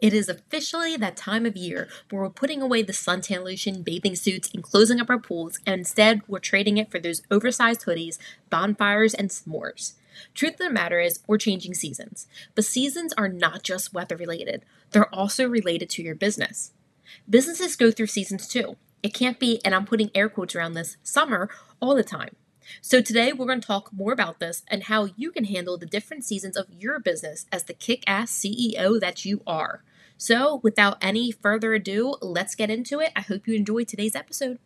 It is officially that time of year where we're putting away the suntan lotion, bathing suits, and closing up our pools, and instead we're trading it for those oversized hoodies, bonfires, and s'mores. Truth of the matter is, we're changing seasons. But seasons are not just weather related, they're also related to your business. Businesses go through seasons too. It can't be, and I'm putting air quotes around this, summer all the time. So, today we're going to talk more about this and how you can handle the different seasons of your business as the kick ass CEO that you are. So, without any further ado, let's get into it. I hope you enjoyed today's episode.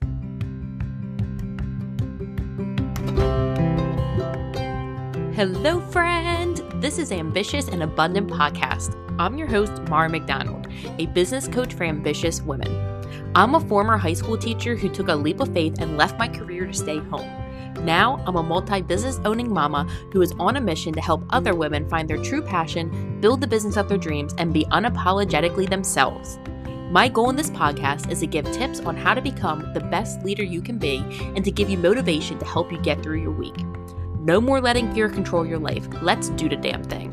Hello, friend. This is Ambitious and Abundant Podcast. I'm your host, Marra McDonald, a business coach for ambitious women. I'm a former high school teacher who took a leap of faith and left my career to stay home. Now, I'm a multi business owning mama who is on a mission to help other women find their true passion, build the business of their dreams, and be unapologetically themselves. My goal in this podcast is to give tips on how to become the best leader you can be and to give you motivation to help you get through your week. No more letting fear control your life. Let's do the damn thing.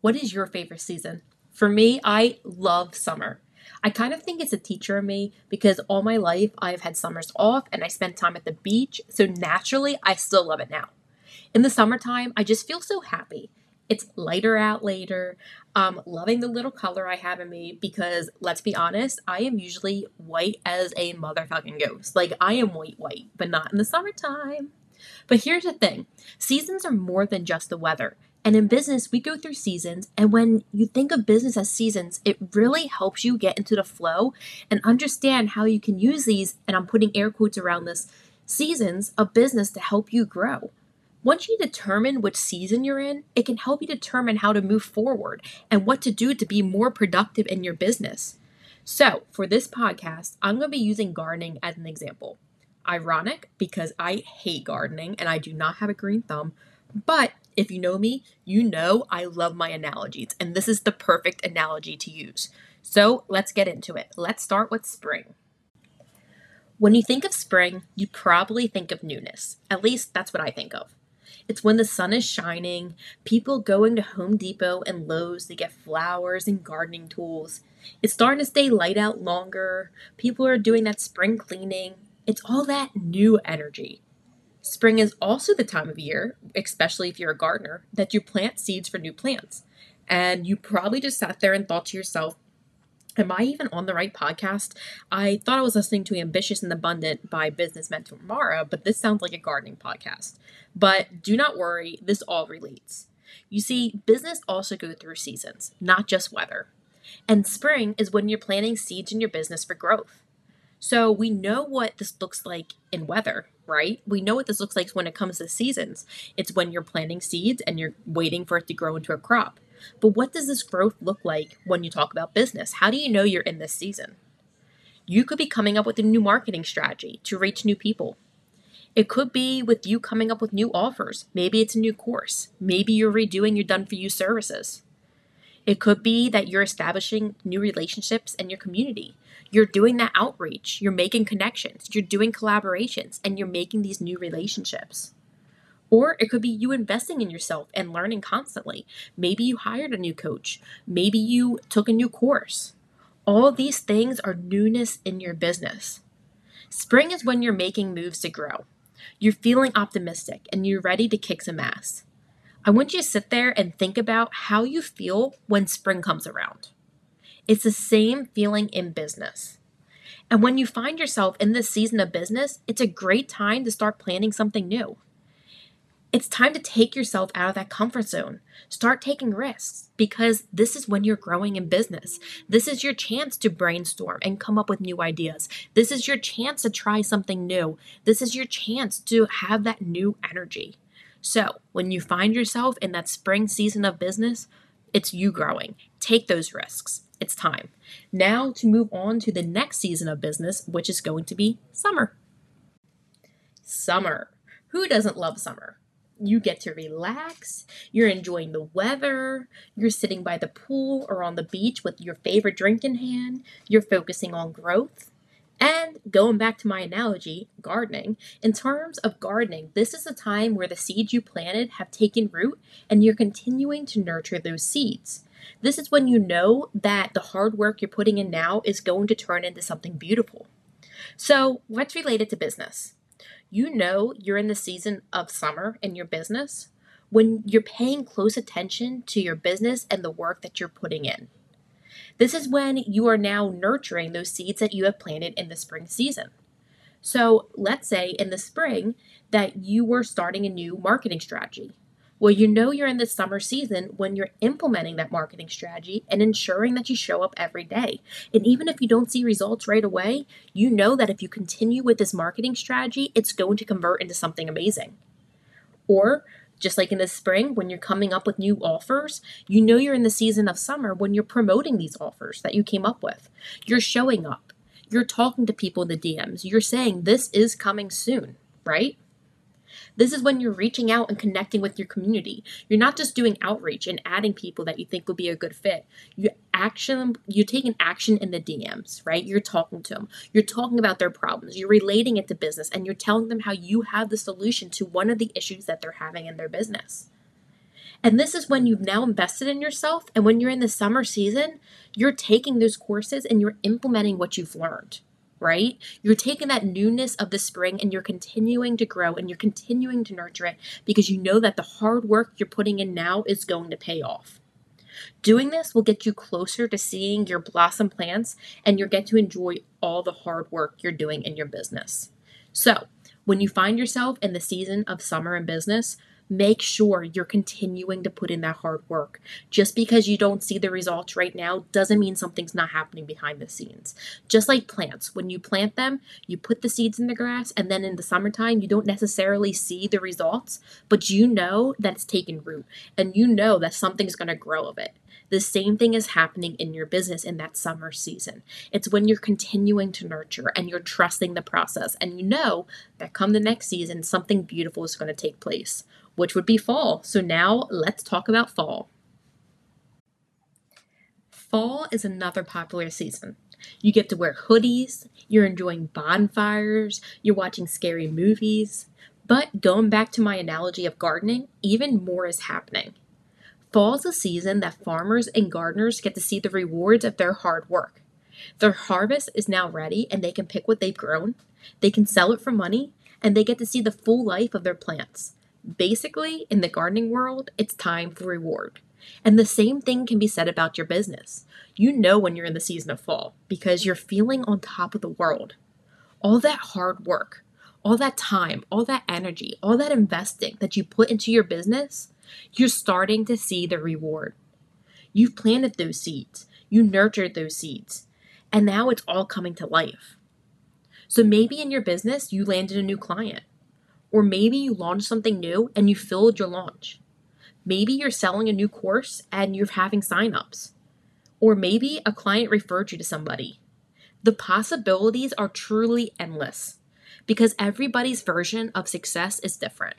What is your favorite season? For me, I love summer. I kind of think it's a teacher in me because all my life I've had summers off and I spent time at the beach. So naturally, I still love it now. In the summertime, I just feel so happy. It's lighter out later. Um, loving the little color I have in me because let's be honest, I am usually white as a motherfucking ghost. Like I am white, white, but not in the summertime. But here's the thing seasons are more than just the weather. And in business, we go through seasons. And when you think of business as seasons, it really helps you get into the flow and understand how you can use these, and I'm putting air quotes around this, seasons of business to help you grow. Once you determine which season you're in, it can help you determine how to move forward and what to do to be more productive in your business. So, for this podcast, I'm going to be using gardening as an example. Ironic because I hate gardening and I do not have a green thumb, but if you know me, you know I love my analogies, and this is the perfect analogy to use. So let's get into it. Let's start with spring. When you think of spring, you probably think of newness. At least that's what I think of. It's when the sun is shining, people going to Home Depot and Lowe's to get flowers and gardening tools. It's starting to stay light out longer. People are doing that spring cleaning. It's all that new energy. Spring is also the time of year, especially if you're a gardener, that you plant seeds for new plants. And you probably just sat there and thought to yourself, Am I even on the right podcast? I thought I was listening to Ambitious and Abundant by business mentor Marra, but this sounds like a gardening podcast. But do not worry, this all relates. You see, business also goes through seasons, not just weather. And spring is when you're planting seeds in your business for growth. So we know what this looks like in weather, right? We know what this looks like when it comes to seasons. It's when you're planting seeds and you're waiting for it to grow into a crop. But what does this growth look like when you talk about business? How do you know you're in this season? You could be coming up with a new marketing strategy to reach new people. It could be with you coming up with new offers. Maybe it's a new course. Maybe you're redoing your done for you services. It could be that you're establishing new relationships in your community. You're doing that outreach, you're making connections, you're doing collaborations, and you're making these new relationships. Or it could be you investing in yourself and learning constantly. Maybe you hired a new coach, maybe you took a new course. All these things are newness in your business. Spring is when you're making moves to grow. You're feeling optimistic and you're ready to kick some ass. I want you to sit there and think about how you feel when spring comes around. It's the same feeling in business. And when you find yourself in this season of business, it's a great time to start planning something new. It's time to take yourself out of that comfort zone. Start taking risks because this is when you're growing in business. This is your chance to brainstorm and come up with new ideas. This is your chance to try something new. This is your chance to have that new energy. So, when you find yourself in that spring season of business, it's you growing. Take those risks. It's time. Now to move on to the next season of business, which is going to be summer. Summer. Who doesn't love summer? You get to relax, you're enjoying the weather, you're sitting by the pool or on the beach with your favorite drink in hand, you're focusing on growth. And going back to my analogy, gardening, in terms of gardening, this is a time where the seeds you planted have taken root and you're continuing to nurture those seeds. This is when you know that the hard work you're putting in now is going to turn into something beautiful. So, what's related to business? You know you're in the season of summer in your business when you're paying close attention to your business and the work that you're putting in. This is when you are now nurturing those seeds that you have planted in the spring season. So, let's say in the spring that you were starting a new marketing strategy. Well, you know you're in the summer season when you're implementing that marketing strategy and ensuring that you show up every day. And even if you don't see results right away, you know that if you continue with this marketing strategy, it's going to convert into something amazing. Or just like in the spring, when you're coming up with new offers, you know you're in the season of summer when you're promoting these offers that you came up with. You're showing up, you're talking to people in the DMs, you're saying, This is coming soon, right? This is when you're reaching out and connecting with your community. You're not just doing outreach and adding people that you think would be a good fit. You action you're taking action in the DMs, right? You're talking to them. You're talking about their problems. You're relating it to business and you're telling them how you have the solution to one of the issues that they're having in their business. And this is when you've now invested in yourself. And when you're in the summer season, you're taking those courses and you're implementing what you've learned right? You're taking that newness of the spring and you're continuing to grow and you're continuing to nurture it because you know that the hard work you're putting in now is going to pay off. Doing this will get you closer to seeing your blossom plants and you'll get to enjoy all the hard work you're doing in your business. So, when you find yourself in the season of summer in business, make sure you're continuing to put in that hard work. Just because you don't see the results right now doesn't mean something's not happening behind the scenes. Just like plants, when you plant them, you put the seeds in the grass, and then in the summertime, you don't necessarily see the results, but you know that it's taken root and you know that something's going to grow of it. The same thing is happening in your business in that summer season. It's when you're continuing to nurture and you're trusting the process, and you know that come the next season, something beautiful is going to take place which would be fall. So now let's talk about fall. Fall is another popular season. You get to wear hoodies, you're enjoying bonfires, you're watching scary movies. But going back to my analogy of gardening, even more is happening. Fall is a season that farmers and gardeners get to see the rewards of their hard work. Their harvest is now ready and they can pick what they've grown, they can sell it for money, and they get to see the full life of their plants. Basically, in the gardening world, it's time for reward. And the same thing can be said about your business. You know when you're in the season of fall because you're feeling on top of the world. All that hard work, all that time, all that energy, all that investing that you put into your business, you're starting to see the reward. You've planted those seeds, you nurtured those seeds, and now it's all coming to life. So maybe in your business, you landed a new client or maybe you launched something new and you filled your launch. Maybe you're selling a new course and you're having signups. Or maybe a client referred you to somebody. The possibilities are truly endless because everybody's version of success is different.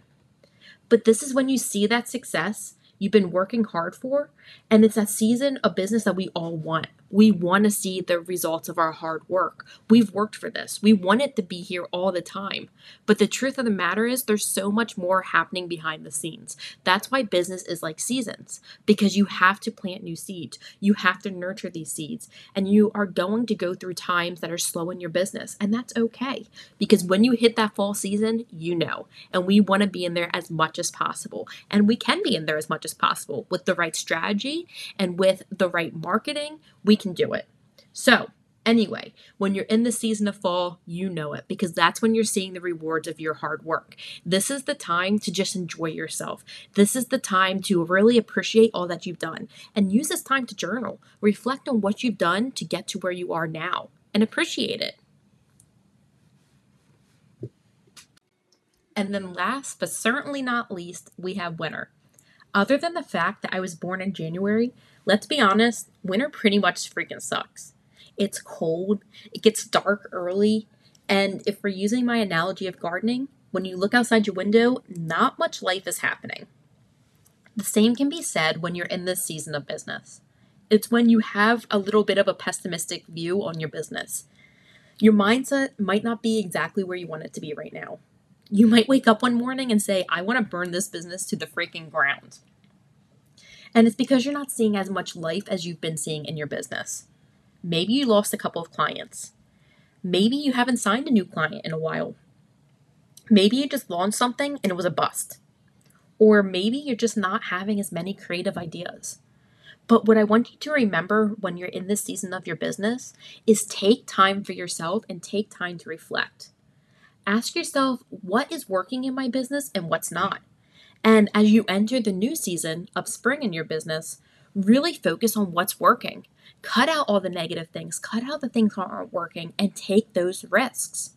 But this is when you see that success you've been working hard for, and it's that season of business that we all want we want to see the results of our hard work. We've worked for this. We want it to be here all the time. But the truth of the matter is, there's so much more happening behind the scenes. That's why business is like seasons, because you have to plant new seeds. You have to nurture these seeds, and you are going to go through times that are slow in your business. And that's okay, because when you hit that fall season, you know. And we want to be in there as much as possible. And we can be in there as much as possible with the right strategy and with the right marketing. We can do it. So, anyway, when you're in the season of fall, you know it because that's when you're seeing the rewards of your hard work. This is the time to just enjoy yourself. This is the time to really appreciate all that you've done and use this time to journal. Reflect on what you've done to get to where you are now and appreciate it. And then, last but certainly not least, we have winter. Other than the fact that I was born in January, let's be honest, winter pretty much freaking sucks. It's cold, it gets dark early, and if we're using my analogy of gardening, when you look outside your window, not much life is happening. The same can be said when you're in this season of business. It's when you have a little bit of a pessimistic view on your business. Your mindset might not be exactly where you want it to be right now. You might wake up one morning and say, I want to burn this business to the freaking ground. And it's because you're not seeing as much life as you've been seeing in your business. Maybe you lost a couple of clients. Maybe you haven't signed a new client in a while. Maybe you just launched something and it was a bust. Or maybe you're just not having as many creative ideas. But what I want you to remember when you're in this season of your business is take time for yourself and take time to reflect. Ask yourself what is working in my business and what's not. And as you enter the new season of spring in your business, really focus on what's working. Cut out all the negative things, cut out the things that aren't working, and take those risks.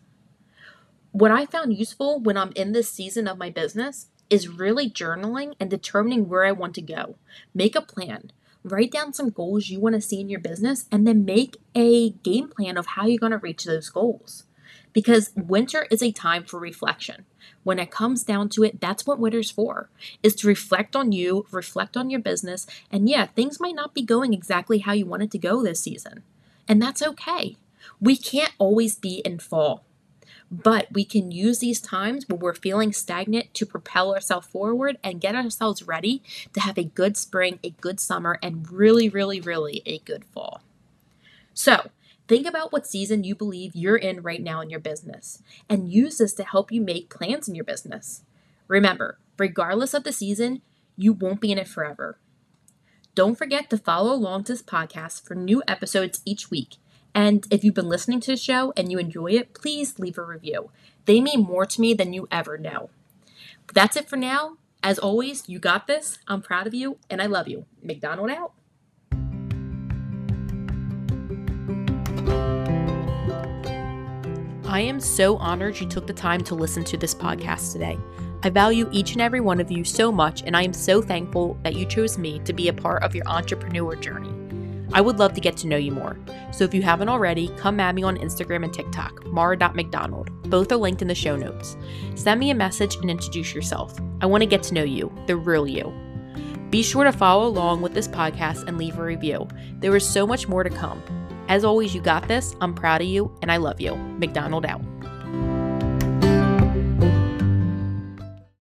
What I found useful when I'm in this season of my business is really journaling and determining where I want to go. Make a plan. Write down some goals you want to see in your business and then make a game plan of how you're going to reach those goals. Because winter is a time for reflection. When it comes down to it, that's what winter's for. Is to reflect on you, reflect on your business, and yeah, things might not be going exactly how you want it to go this season. And that's okay. We can't always be in fall. But we can use these times when we're feeling stagnant to propel ourselves forward and get ourselves ready to have a good spring, a good summer, and really, really, really a good fall. So, think about what season you believe you're in right now in your business and use this to help you make plans in your business. Remember, regardless of the season, you won't be in it forever. Don't forget to follow along to this podcast for new episodes each week and if you've been listening to the show and you enjoy it, please leave a review. They mean more to me than you ever know. But that's it for now. As always, you got this. I'm proud of you and I love you. McDonald out. I am so honored you took the time to listen to this podcast today. I value each and every one of you so much, and I am so thankful that you chose me to be a part of your entrepreneur journey. I would love to get to know you more. So if you haven't already, come at me on Instagram and TikTok, marra.mcdonald. Both are linked in the show notes. Send me a message and introduce yourself. I want to get to know you, the real you. Be sure to follow along with this podcast and leave a review. There is so much more to come. As always, you got this. I'm proud of you and I love you. McDonald out.